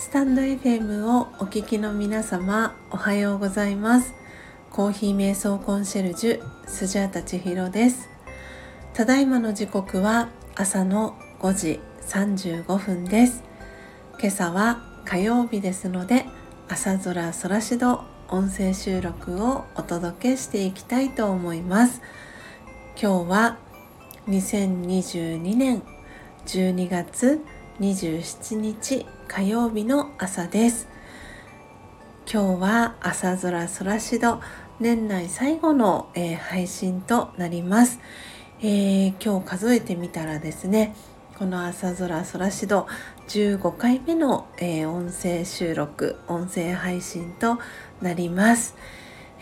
スタンド FM をお聞きの皆様おはようございます。コーヒー瞑想コンシェルジュスジャータ千尋です。ただいまの時刻は朝の5時35分です。今朝は火曜日ですので朝空空しど音声収録をお届けしていきたいと思います。今日は2022年12月27日火曜日の朝です。今日は朝空空しど年内最後の、えー、配信となります、えー、今日数えてみたらですねこの朝空空しど15回目の、えー、音声収録音声配信となります、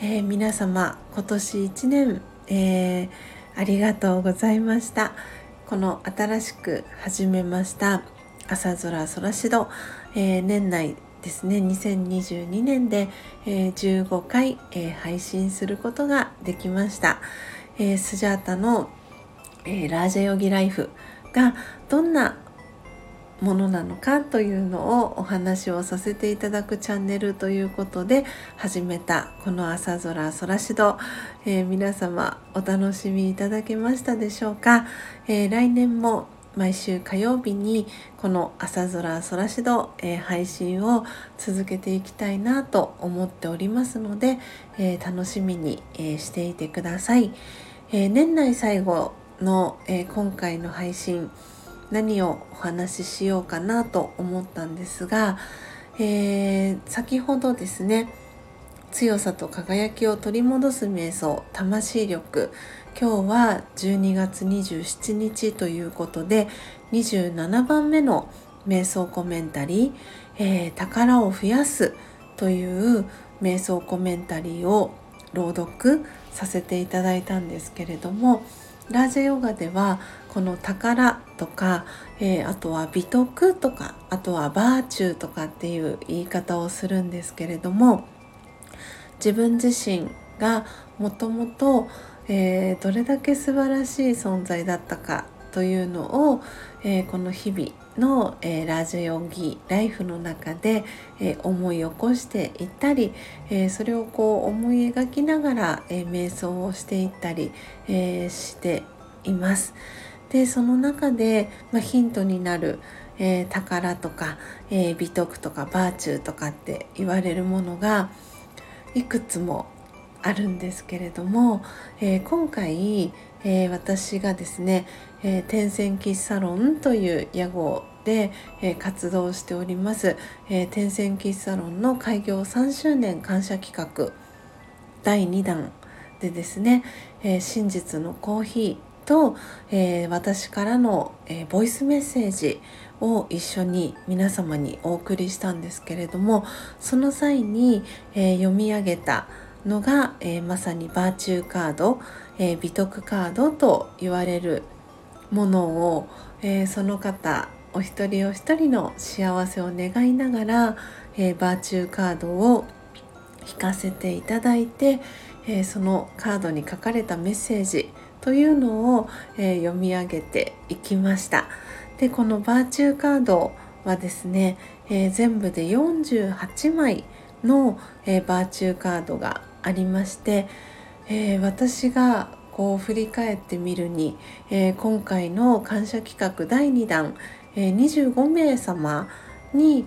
え皆様今年1年、えありがとうございました。この新しく始めました。朝空空しど、えー、年内ですね2022年で、えー、15回、えー、配信することができました、えー、スジャータの、えラージャヨギライフがどんなものなのかというのをお話をさせていただくチャンネルということで始めたこの朝空空しど、えー、皆様お楽しみいただけましたでしょうか、えー、来年も毎週火曜日にこの朝空空しど、えー、配信を続けていきたいなと思っておりますので、えー、楽しみに、え、していてください、え年内最後の、え今回の配信何をお話ししようかなと思ったんですが、え先ほどですね強さと輝きを取り戻す瞑想魂力。今日は12月27日ということで27番目の瞑想コメンタリー、えー、宝を増やすという瞑想コメンタリーを朗読させていただいたんですけれどもラージャヨガではこの宝とか、えー、あとは美徳とかあとはバーチューとかっていう言い方をするんですけれども自分自身がもともと、どれだけ素晴らしい存在だったかというのを、えー、この日々の、えー、ラジャヨギライフの中で、え思い起こしていったり、えそれをこう思い描きながら、え瞑想をしていったり、えしています。でその中で、まあ、ヒントになる、え宝とか、え美徳とかバーチューとかって言われるものがいくつもあるんですけれども、えー、今回、えー、私がですね、えー、天線喫サロンという屋号で、え活動しております、え天線喫サロンの開業3周年感謝企画第2弾でですね、え真実のコーヒーと、えー私からの、えボイスメッセージを一緒に皆様にお送りしたんですけれどもその際に、え読み上げた「のが、え、まさにバーチューカード、え、美徳カードと言われるものを、え、その方お一人お一人の幸せを願いながら、えバーチューカードを引かせていただいて、えそのカードに書かれたメッセージというのを、え読み上げていきました。でこのバーチューカードはですね、え全部で48枚の、えバーチューカードがありまして、え、私がこう振り返ってみるに、え、今回の感謝企画第2弾、え、25名様に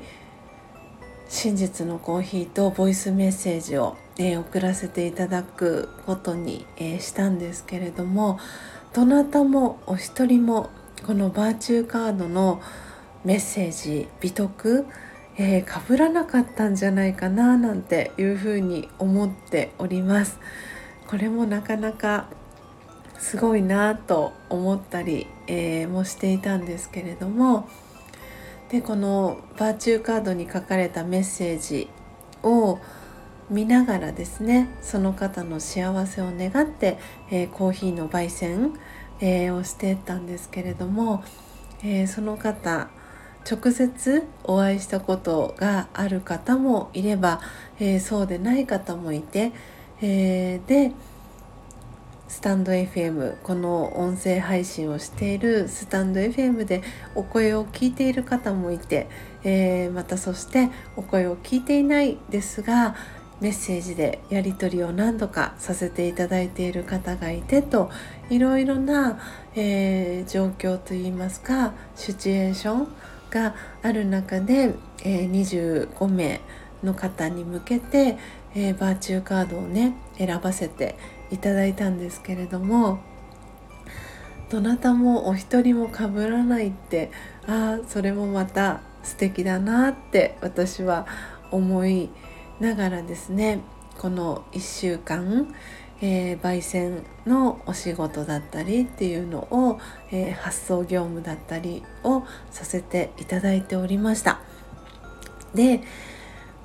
真実のコーヒーとボイスメッセージを、えー、送らせていただくことに、えー、したんですけれどもどなたもお一人もこのバーチューカードのメッセージ美徳えー、被らなかったんじゃないかななんていうふうに思っております。これもなかなかすごいなと思ったり、えー、もしていたんですけれどもでこのバーチューカードに書かれたメッセージを見ながらですねその方の幸せを願って、えー、コーヒーの焙煎、えー、をしてったんですけれども、えー、その方直接お会いしたことがある方もいれば、え、そうでない方もいて、え、でスタンド FM この音声配信をしているスタンド FM でお声を聞いている方もいて、えー、またそしてお声を聞いていないですがメッセージでやり取りを何度かさせていただいている方がいてといろいろな、えー、状況といいますかシチュエーションがある中で、えー、25名の方に向けて、えー、バーチューカードをね選ばせていただいたんですけれどもどなたもお一人もかぶらないってああそれもまた素敵だなって私は思いながらですねこの1週間、えー、焙煎のお仕事だったりっていうのを、えー、発送業務だったりをさせていただいておりました。で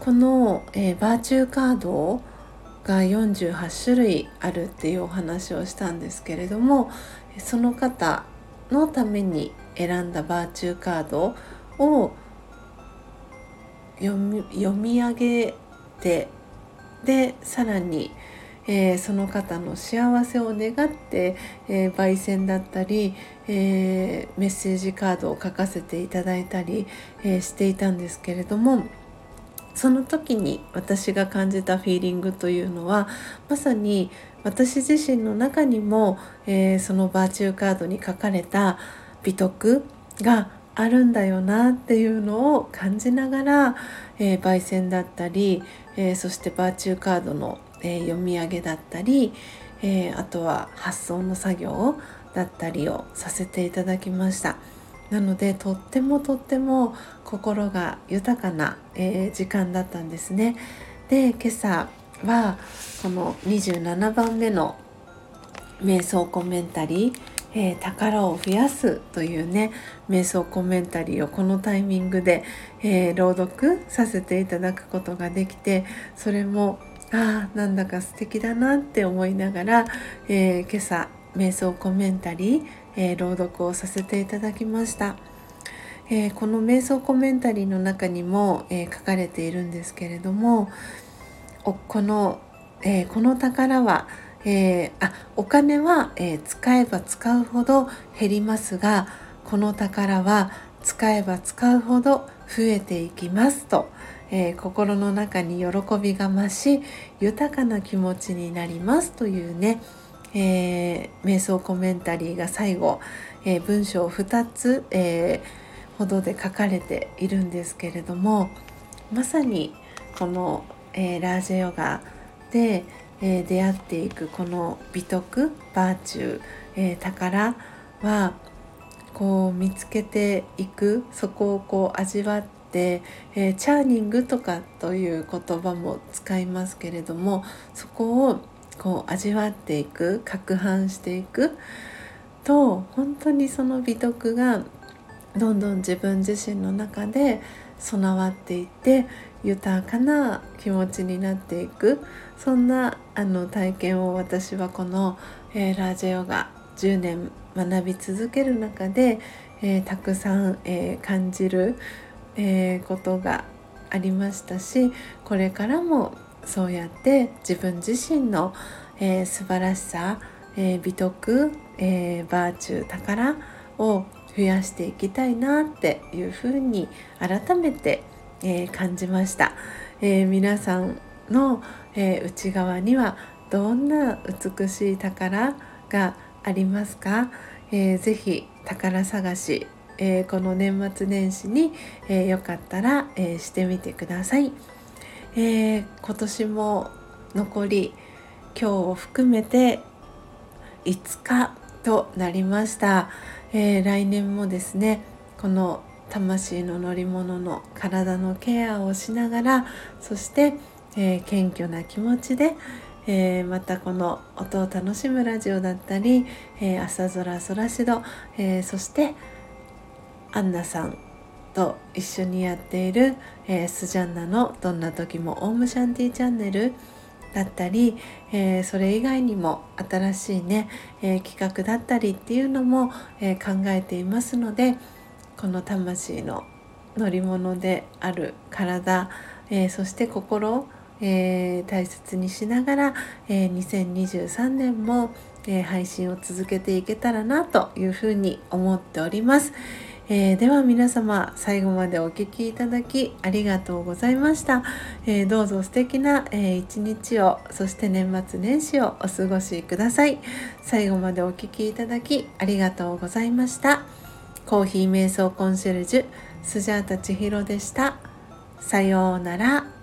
この、えー、バーチューカードが48種類あるっていうお話をしたんですけれどもその方のために選んだバーチューカードを読み読み上げてでさらに、えー、その方の幸せを願って、えー、焙煎だったり、えー、メッセージカードを書かせていただいたり、えしていたんですけれどもその時に私が感じたフィーリングというのはまさに私自身の中にも、え、そのバーチューカードに書かれた美徳があるんだよなっていうのを感じながら、えー、焙煎だったり、えー、そしてバーチューカードの、え読み上げだったり、えあとは発送の作業だったりをさせていただきました。なのでとってもとっても心が豊かな、え、時間だったんですね。で今朝はこの27番目の瞑想コメンタリー「えー、宝を増やす」というね瞑想コメンタリーをこのタイミングで、えー、朗読させていただくことができてそれもああなんだか素敵だなって思いながら、えー、今朝瞑想コメンタリーえー、朗読をさせていただきました、えー、この瞑想コメンタリーの中にも、えー、書かれているんですけれどもこの、えこの宝は、えあお金は、え使えば使うほど減りますがこの宝は使えば使うほど増えていきますと、えー、心の中に喜びが増し豊かな気持ちになりますというね、え、瞑想コメンタリーが最後、え、文章2つ、え、ほどで書かれているんですけれどもまさにこの、えラージェヨガで、え出会っていくこの美徳バーチュー、え宝はこう見つけていくそこをこう味わって、えー、チャーニングとかという言葉も使いますけれどもそこをこう味わっていく攪拌していくと本当にその美徳がどんどん自分自身の中で備わっていって豊かな気持ちになっていく。そんなあの体験を私はこの、えー、ラージェヨガ10年学び続ける中で、えー、たくさん、えー、感じる、えことがありましたしこれからもそうやって自分自身の、えー、素晴らしさ、え、美徳、えー、バーチュー宝を増やしていきたいなっていうふうに改めて、えー、感じました、えー、皆さんの、えー、内側にはどんな美しい宝がありますか、えー、ぜひ宝探し、えー、この年末年始に、えー、よかったら、えー、してみてください。えー、今年も残り今日を含めて5日となりました、えー、来年もですねこの魂の乗り物の体のケアをしながらそして、えー、謙虚な気持ちで、えー、またこの音を楽しむラジオだったり、え朝空空しど、えそしてアンナさんと一緒にやっている、え、スジャンナのどんな時もオウムシャンティチャンネルだったり、えー、それ以外にも新しいね、えー、企画だったりっていうのも、え考えていますのでこの魂の乗り物である体、えそして心、え大切にしながら、え2023年も、え、配信を続けていけたらなというふうに思っております。えー、では皆様最後までお聴きいただきありがとうございました、えー、どうぞ素敵な、えー、一日をそして年末年始をお過ごしください。最後までお聴きいただきありがとうございました。コーヒー瞑想コンシェルジュスジャータ千尋でした。さようなら。